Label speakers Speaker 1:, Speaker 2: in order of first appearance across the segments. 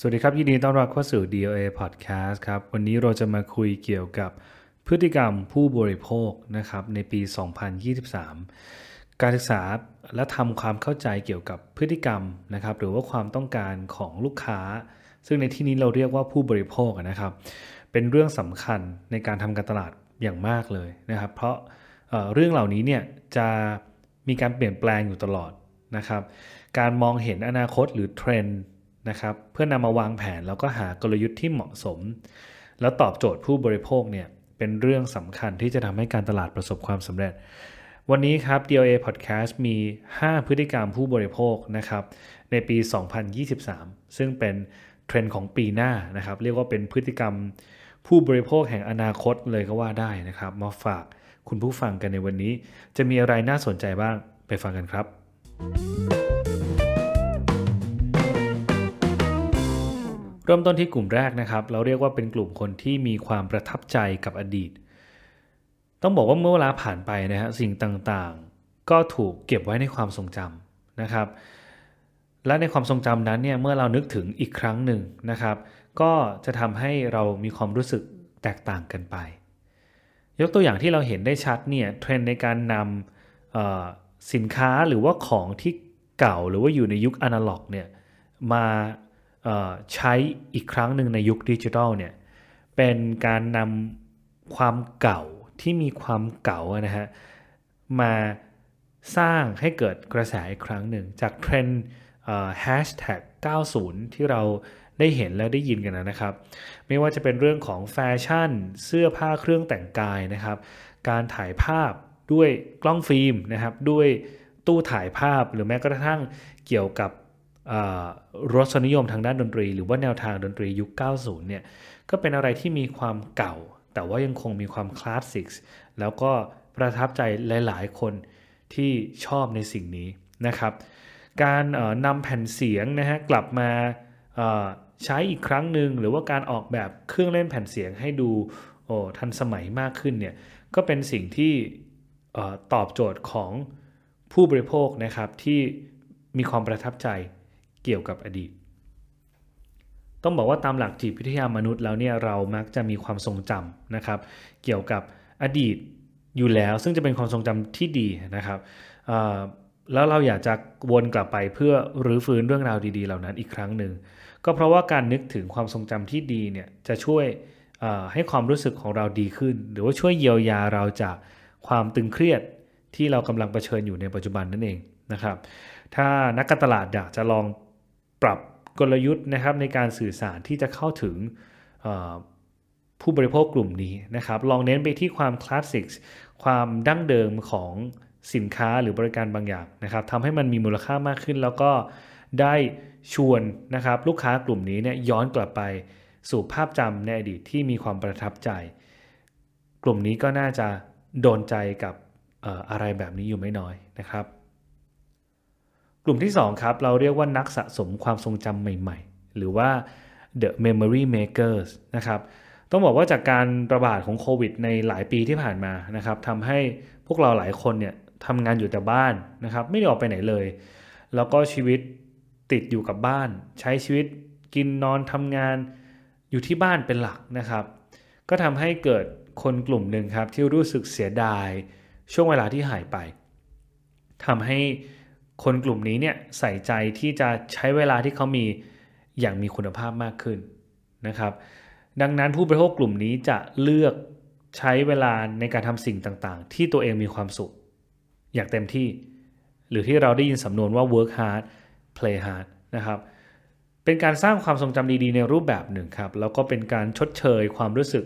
Speaker 1: สวัสดีครับ ยินดีต้อนรับเข้าสู่ DOA Podcast ครับ วันนี้เราจะมาคุยเกี่ยวกับพฤติกรรมผู้บริโภคนะครับในปี 2023 การศึกษาและทำความเข้าใจเกี่ยวกับพฤติกรรมนะครับหรือว่าความต้องการของลูกค้า ซึ่งในที่นี้เราเรียกว่าผู้บริโภคนะครับ เป็นเรื่องสำคัญในการทำการตลาดอย่างมากเลยนะครับ เพราะเเรื่องเหล่านี้เนี่ยจะมีการเปลี่ยนแปลงอยู่ตลอดนะครับ การมองเห็นอนาคตหรือเทรนด์ นะครับเพื่อนำมาวางแผนแล้วก็หากลยุทธ์ที่เหมาะสม แล้วตอบโจทย์ผู้บริโภคเนี่ยเป็นเรื่องสำคัญที่จะทำให้การตลาดประสบความสำเร็จ วันนี้ครับ DLA Podcast มี 5 พฤติกรรมผู้บริโภคนะครับในปี 2023 ซึ่งเป็นเทรนด์ของปีหน้านะครับเรียกว่าเป็นพฤติกรรมผู้บริโภคแห่งอนาคตเลยก็ว่าได้นะครับ มาฝากคุณผู้ฟังกันในวันนี้ จะมีอะไรน่าสนใจบ้างไปฟังกันครับ เริ่มต้นที่กลุ่มแรกนะครับ เราเรียกว่าเป็นกลุ่มคนที่มีความประทับใจกับอดีต ต้องบอกว่าเมื่อเวลาผ่านไปนะฮะสิ่งต่างๆ ก็ถูกเก็บไว้ในความทรงจำนะครับ และในความทรงจำนั้นเนี่ยเมื่อเรานึกถึงอีกครั้งหนึ่งนะครับ ก็จะทำให้เรามีความรู้สึกแตกต่างกันไป ยกตัวอย่างที่เราเห็นได้ชัดเนี่ยเทรนด์ในการนำสินค้าหรือว่าของที่เก่าหรือว่าอยู่ในยุคอนาล็อกเนี่ยมา ใช้อีกครั้งหนึ่งในยุคดิจิทัลเนี่ยเป็นการนำความเก่าที่มีความเก่านะฮะมาสร้างให้เกิดกระแสอีกครั้งหนึ่ง จากเทรนด์แฮชแท็ก90 ที่เราได้เห็นและได้ยินกันนะครับ ไม่ว่าจะเป็นเรื่องของแฟชั่น เสื้อผ้าเครื่องแต่งกายนะครับ การถ่ายภาพด้วยกล้องฟิล์มนะครับ ด้วยตู้ถ่ายภาพหรือแม้กระทั่งเกี่ยวกับ รสนิยมทางด้านดนตรี หรือว่าแนวทางดนตรียุค 90 เนี่ย ก็เป็นอะไรที่มีความเก่า แต่ว่ายังคงมีความคลาสสิกแล้วก็ประทับใจหลาย ๆ คนที่ชอบในสิ่งนี้นะครับ การนำแผ่นเสียงนะฮะกลับมาใช้อีกครั้งหนึ่งหรือว่าการออกแบบเครื่องเล่นแผ่นเสียงให้ดูทันสมัยมากขึ้นเนี่ยก็เป็นสิ่งที่ตอบโจทย์ของผู้บริโภคนะครับที่มีความประทับใจ เกี่ยวกับอดีต ต้องบอกว่าตามหลักจิตวิทยามนุษย์แล้วเนี่ยเรามักจะมีความทรงจำนะครับ เกี่ยวกับอดีตอยู่แล้ว ซึ่งจะเป็นความทรงจำที่ดีนะครับแล้วเราอยากจะวนกลับไปเพื่อรื้อฟื้นเรื่องราวดีๆ เหล่านั้นอีกครั้งหนึ่งก็เพราะว่าการนึกถึงความทรงจำที่ดีเนี่ยจะช่วยให้ความรู้สึกของเราดีขึ้น หรือว่าช่วยเยียวยาเราจากความตึงเครียดที่เรากำลังเผชิญอยู่ในปัจจุบันนั่นเองนะครับ ถ้านักการตลาดอยากจะลอง ปรับกลยุทธ์นะครับในการสื่อสารที่จะเข้าถึงผู้บริโภคกลุ่มนี้นะครับ ลองเน้นไปที่ความคลาสสิกความดั้งเดิมของสินค้าหรือบริการบางอย่างนะครับทำให้มันมีมูลค่ามากขึ้น แล้วก็ได้ชวนนะครับลูกค้ากลุ่มนี้เนี่ยย้อนกลับไปสู่ภาพจำในอดีตที่มีความประทับใจ กลุ่มนี้ก็น่าจะโดนใจกับอะไรแบบนี้อยู่ไม่น้อยนะครับ กลุ่มที่2ครับเราเรียกว่านักสะสมความทรงจำใหม่ ๆ หรือว่า the memory makers นะครับต้องบอกว่าจากการระบาดของโควิด ในหลายปีที่ผ่านมานะครับทำให้พวกเราหลายคนเนี่ยทำงานอยู่แต่บ้านนะครับไม่ได้ออกไปไหนเลย แล้วก็ชีวิตติดอยู่กับบ้าน ใช้ชีวิตกินนอนทำงานอยู่ที่บ้านเป็นหลักนะครับ ก็ทำให้เกิดคนกลุ่มหนึ่งครับที่รู้สึกเสียดายช่วงเวลาที่หายไปทำให้ คนกลุ่มนี้เนี่ยใส่ใจที่จะใช้เวลาที่เขามีอย่างมีคุณภาพมากขึ้นนะครับ ดังนั้นผู้บริโภคกลุ่มนี้จะเลือกใช้เวลาในการทำสิ่งต่างๆ ที่ตัวเองมีความสุข อย่างเต็มที่ หรือที่เราได้ยินสำนวนว่า work hard play hard นะครับเป็นการสร้างความทรงจำดีๆในรูปแบบหนึ่งครับแล้วก็เป็นการชดเชยความรู้สึก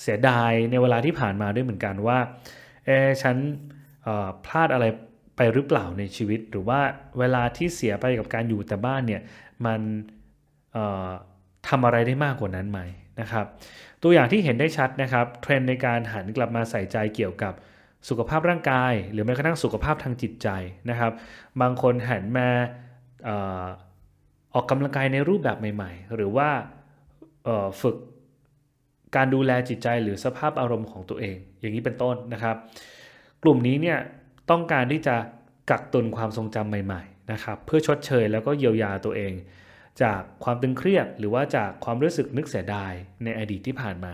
Speaker 1: เสียดายในเวลาที่ผ่านมาด้วยเหมือนกันว่าเอฉันพลาดอะไร ไปหรือเปล่าในชีวิต หรือว่าเวลาที่เสียไปกับการอยู่แต่บ้านเนี่ยมันทำอะไรได้มากกว่านั้นไหมนะครับ ตัวอย่างที่เห็นได้ชัดนะครับเทรนด์ในการหันกลับมาใส่ใจเกี่ยวกับสุขภาพร่างกาย หรือแม้กระทั่งสุขภาพทางจิตใจนะครับ บางคนหันมาออกกำลังกายในรูปแบบใหม่ ๆ หรือว่าฝึกการดูแลจิตใจหรือสภาพอารมณ์ของตัวเอง อย่างนี้เป็นต้นนะครับ กลุ่มนี้เนี่ย ต้องการที่จะกักตุนความทรงจำใหม่ๆนะครับเพื่อชดเชยแล้วก็เยียวยาตัวเอง จากความตึงเครียดหรือว่าจากความรู้สึกนึกเสียดายในอดีตที่ผ่านมา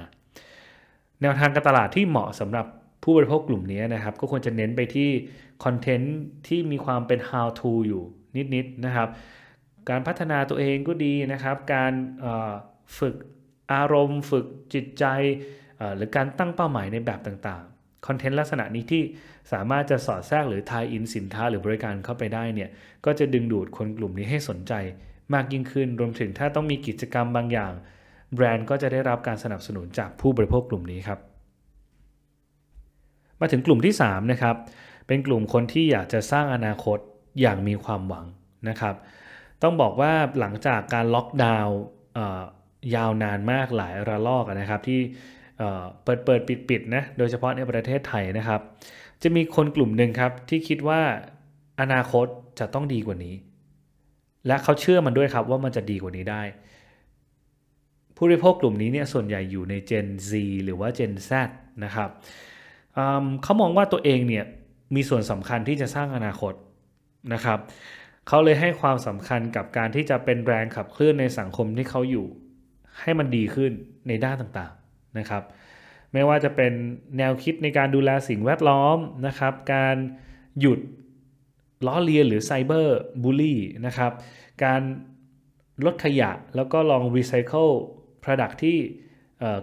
Speaker 1: แนวทางการตลาดที่เหมาะสำหรับผู้บริโภคกลุ่มนี้นะครับ ก็ควรจะเน้นไปที่คอนเทนต์ที่มีความเป็น how to อยู่นิดๆนนะครับ การพัฒนาตัวเองก็ดีนะครับ การฝึกอารมณ์ ฝึกจิตใจหรือการตั้งเป้าหมายในแบบต่างๆ คอนเทนต์ลักษณะนี้ที่สามารถจะสอดแทรกหรือทายอินสินค้าหรือบริการเข้าไปได้เนี่ยก็จะดึงดูดคนกลุ่มนี้ให้สนใจมากยิ่งขึ้น รวมถึงถ้าต้องมีกิจกรรมบางอย่าง แบรนด์ก็จะได้รับการสนับสนุนจากผู้บริโภคกลุ่มนี้ครับ มาถึงกลุ่มที่3นะครับเป็นกลุ่มคนที่อยากจะสร้างอนาคตอย่างมีความหวังนะครับ ต้องบอกว่าหลังจากการล็อกดาวน์ยาวนานมากหลายระลอกนะครับที่ เปิดเปิดปิดปิดนะโดยเฉพาะในประเทศไทยนะครับ จะมีคนกลุ่มหนึ่งครับที่คิดว่าอนาคตจะต้องดีกว่านี้ และเขาเชื่อมันด้วยครับว่ามันจะดีกว่านี้ได้ ผู้บริโภคกลุ่มนี้เนี่ยส่วนใหญ่อยู่ใน Gen Z หรือว่า Gen Z นะครับเขามองว่าตัวเองเนี่ยมีส่วนสำคัญที่จะสร้างอนาคตนะครับเขาเลยให้ความสำคัญกับการที่จะเป็นแรงขับเคลื่อนในสังคมที่เขาอยู่ ให้มันดีขึ้นในด้านต่างๆ นะครับ ไม่ว่าจะเป็นแนวคิดในการดูแลสิ่งแวดล้อมนะครับ การหยุดล้อเลียนหรือไซเบอร์บูลลี่นะครับ การลดขยะแล้วก็ลองรีไซเคิลผลิตที่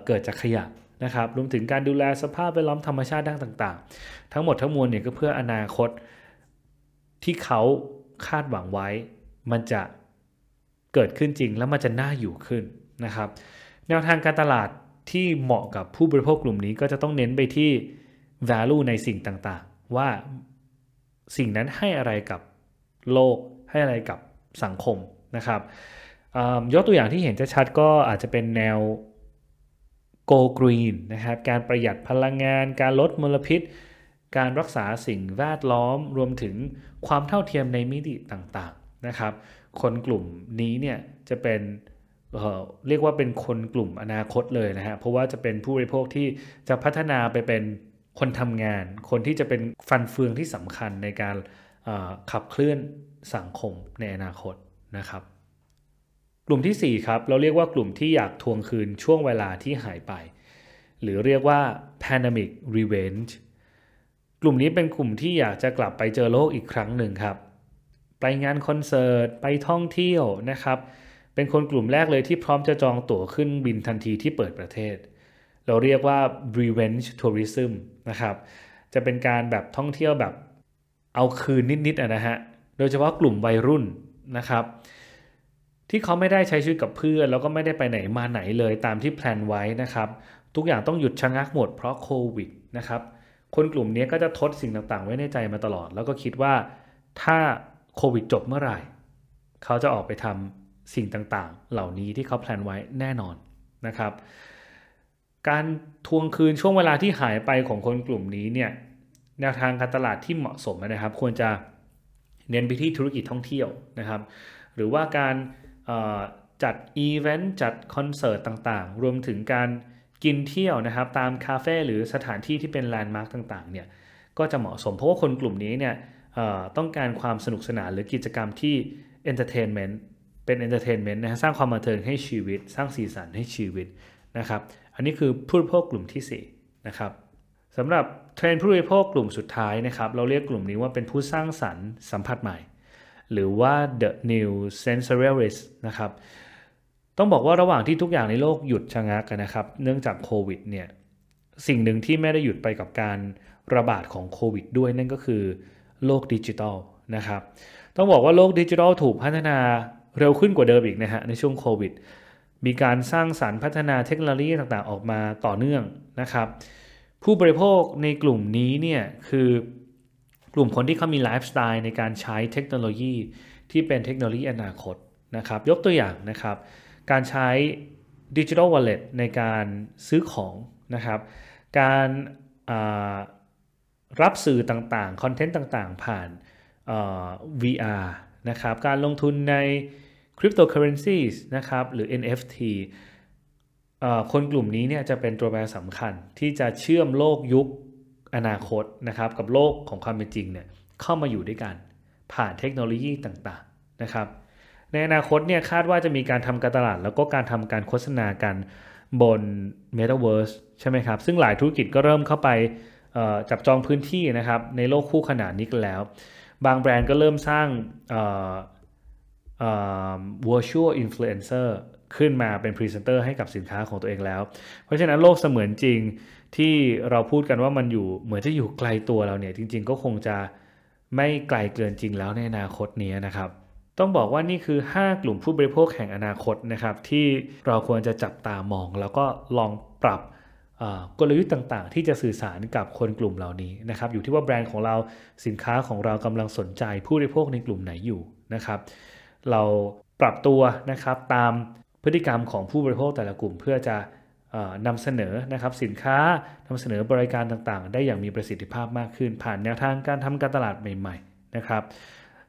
Speaker 1: เกิดจากขยะนะครับ รวมถึงการดูแลสภาพแวดล้อมธรรมชาติด้านต่าง ๆ ทั้งหมดทั้งมวลเนี่ยก็เพื่ออนาคตที่เขาคาดหวังไว้ มันจะเกิดขึ้นจริงแล้วมันจะน่าอยู่ขึ้นนะครับ แนวทางการตลาด ที่เหมาะกับผู้บริโภคกลุ่มนี้ก็จะต้องเน้นไปที่ value ในสิ่งต่างๆ ว่าสิ่งนั้นให้อะไรกับโลก ให้อะไรกับสังคมนะครับยกตัวอย่างที่เห็นชัดก็อาจจะเป็นแนว go green นะครับ การประหยัดพลังงาน การลดมลพิษ การรักษาสิ่งแวดล้อม รวมถึงความเท่าเทียมในมิติต่างๆนะครับ คนกลุ่มนี้เนี่ยจะเป็น เรียกว่าเป็นคนกลุ่มอนาคตเลยนะฮะ เพราะว่าจะเป็นผู้บริโภคที่จะพัฒนาไปเป็นคนทำงาน คนที่จะเป็นฟันเฟืองที่สำคัญในการขับเคลื่อนสังคมในอนาคตนะครับ กลุ่มที่ 4 ครับ เราเรียกว่ากลุ่มที่อยากทวงคืนช่วงเวลาที่หายไป หรือเรียกว่า pandemic revenge กลุ่มนี้เป็นกลุ่มที่อยากจะกลับไปเจอโลกอีกครั้งหนึ่งครับ ไปงานคอนเสิร์ต ไปท่องเที่ยวนะครับ เป็นคนกลุ่มแรกเลยที่พร้อมจะจองตั๋วขึ้นบินทันทีที่เปิดประเทศ เราเรียกว่า revenge tourism นะครับ จะเป็นการแบบท่องเที่ยวแบบเอาคืนนิดๆนะฮะ โดยเฉพาะกลุ่มวัยรุ่นนะครับ ที่เขาไม่ได้ใช้ชีวิตกับเพื่อน แล้วก็ไม่ได้ไปไหนมาไหนเลยตามที่แพลนไว้นะครับ ทุกอย่างต้องหยุดชะงักหมดเพราะโควิดนะครับ คนกลุ่มนี้ก็จะทดสิ่งต่างๆ ไว้ในใจมาตลอด แล้วก็คิดว่าถ้าโควิดจบเมื่อไหร่ เขาจะออกไปทำ สิ่งต่างๆ เหล่านี้ที่เขาแพลนไว้แน่นอนนะครับ การทวงคืนช่วงเวลาที่หายไปของคนกลุ่มนี้เนี่ยแนวทางการตลาดที่เหมาะสมนะครับ ควรจะเน้นไปที่ธุรกิจท่องเที่ยวนะครับ หรือว่าการจัดอีเวนต์จัดคอนเสิร์ตต่างๆ รวมถึงการกินเที่ยวนะครับ ตามคาเฟ่หรือสถานที่ที่เป็นแลนด์มาร์กต่างๆเนี่ยก็จะเหมาะสมเพราะว่าคนกลุ่มนี้เนี่ยต้องการความสนุกสนานหรือกิจกรรมที่entertainment เป็น entertainment นะสร้างความบันเทิงให้ชีวิต สร้างสีสันให้ชีวิตนะครับ อันนี้คือผู้บริโภคกลุ่มที่4นะครับสำหรับเทรนด์ผู้บริโภคกลุ่มสุดท้ายนะครับ เราเรียกกลุ่มนี้ว่าเป็นผู้สร้างสรรค์สัมผัสใหม่ หรือว่า the new sensorialist นะครับ ต้องบอกว่าระหว่างที่ทุกอย่างในโลกหยุดชะงักกันนะครับ เนื่องจากโควิดเนี่ย สิ่งหนึ่งที่ไม่ได้หยุดไปกับการระบาดของโควิดด้วยนั่นก็คือโลกดิจิทัลนะครับ ต้องบอกว่าโลกดิจิทัลถูกพัฒนา เร็วขึ้นกว่าเดิมอีกนะฮะในช่วงโควิด มีการสร้างสารรค์พัฒนาเทคโนโลยีต่างๆ ออกมาต่อเนื่องนะครับ ผู้บริโภคในกลุ่มนี้เนี่ยคือกลุ่มคนที่เขามีไลฟ์สไตล์ในการใช้เทคโนโลยีที่เป็นเทคโนโลยีอนาคตนะครับ ยกตัวอย่างนะครับ การใช้ดิจิทัลวอลเล็ตในการซื้อของนะครับ การรับสื่อต่างๆ คอนเทนต์ต่างๆ ผ่าน VR นะครับการลงทุนในคริปโตเคอเรนซีนะครับหรือ NFT คนกลุ่มนี้เนี่ยจะเป็นตัวแปรสำคัญที่จะเชื่อมโลกยุคอนาคตนะครับกับโลกของความเป็นจริงเนี่ยเข้ามาอยู่ด้วยกันผ่านเทคโนโลยีต่างๆนะครับในอนาคตเนี่ยคาดว่าจะมีการทำการตลาด แล้วก็การทำการโฆษณากันบน Metaverse ใช่ไหมครับ ซึ่งหลายธุรกิจก็เริ่มเข้าไปจับจองพื้นที่นะครับในโลกคู่ขนานนี้กันแล้ว บางแบรนด์ก็เริ่มสร้าง virtual influencer ขึ้นมาเป็นพรีเซนเตอร์ให้กับสินค้าของตัวเองแล้ว เพราะฉะนั้นโลกเสมือนจริงที่เราพูดกันว่ามันอยู่เหมือนจะอยู่ไกลตัวเราเนี่ยจริง ๆ ก็คงจะไม่ไกลเกินจริงแล้วในอนาคตนี้นะครับ ต้องบอกว่านี่คือ 5 กลุ่มผู้บริโภคแห่งอนาคตนะครับที่เราควรจะจับตามอง แล้วก็ลองปรับ กลยุทธ์ต่างๆ ที่จะสื่อสารกับคนกลุ่มเหล่านี้นะครับอยู่ที่ว่าแบรนด์ของเราสินค้าของเรากำลังสนใจผู้บริโภคในกลุ่มไหนอยู่นะครับ เราปรับตัวนะครับตามพฤติกรรมของผู้บริโภคแต่ละกลุ่มเพื่อจะนำเสนอนะครับสินค้านำเสนอบริการต่างๆ ได้อย่างมีประสิทธิภาพมากขึ้น ผ่านแนวทางการทำการตลาดใหม่ๆนะครับ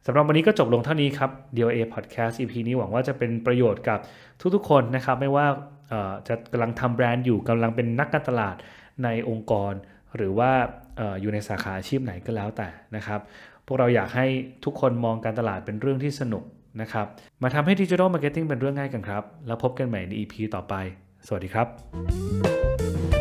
Speaker 1: สำหรับวันนี้ก็จบลงเท่านี้ครับ DOA Podcast EP นี้หวังว่าจะเป็นประโยชน์กับทุกๆคนนะครับ ไม่ว่า จะกำลังทำแบรนด์อยู่กำลังเป็นนักการตลาดในองค์กร หรือว่าอยู่ในสาขาอาชีพไหนก็แล้วแต่นะครับ พวกเราอยากให้ทุกคนมองการตลาดเป็นเรื่องที่สนุกนะครับมาทำให้ digital marketing เป็นเรื่องง่ายกันครับ แล้วพบกันใหม่ใน EP ต่อไป สวัสดีครับ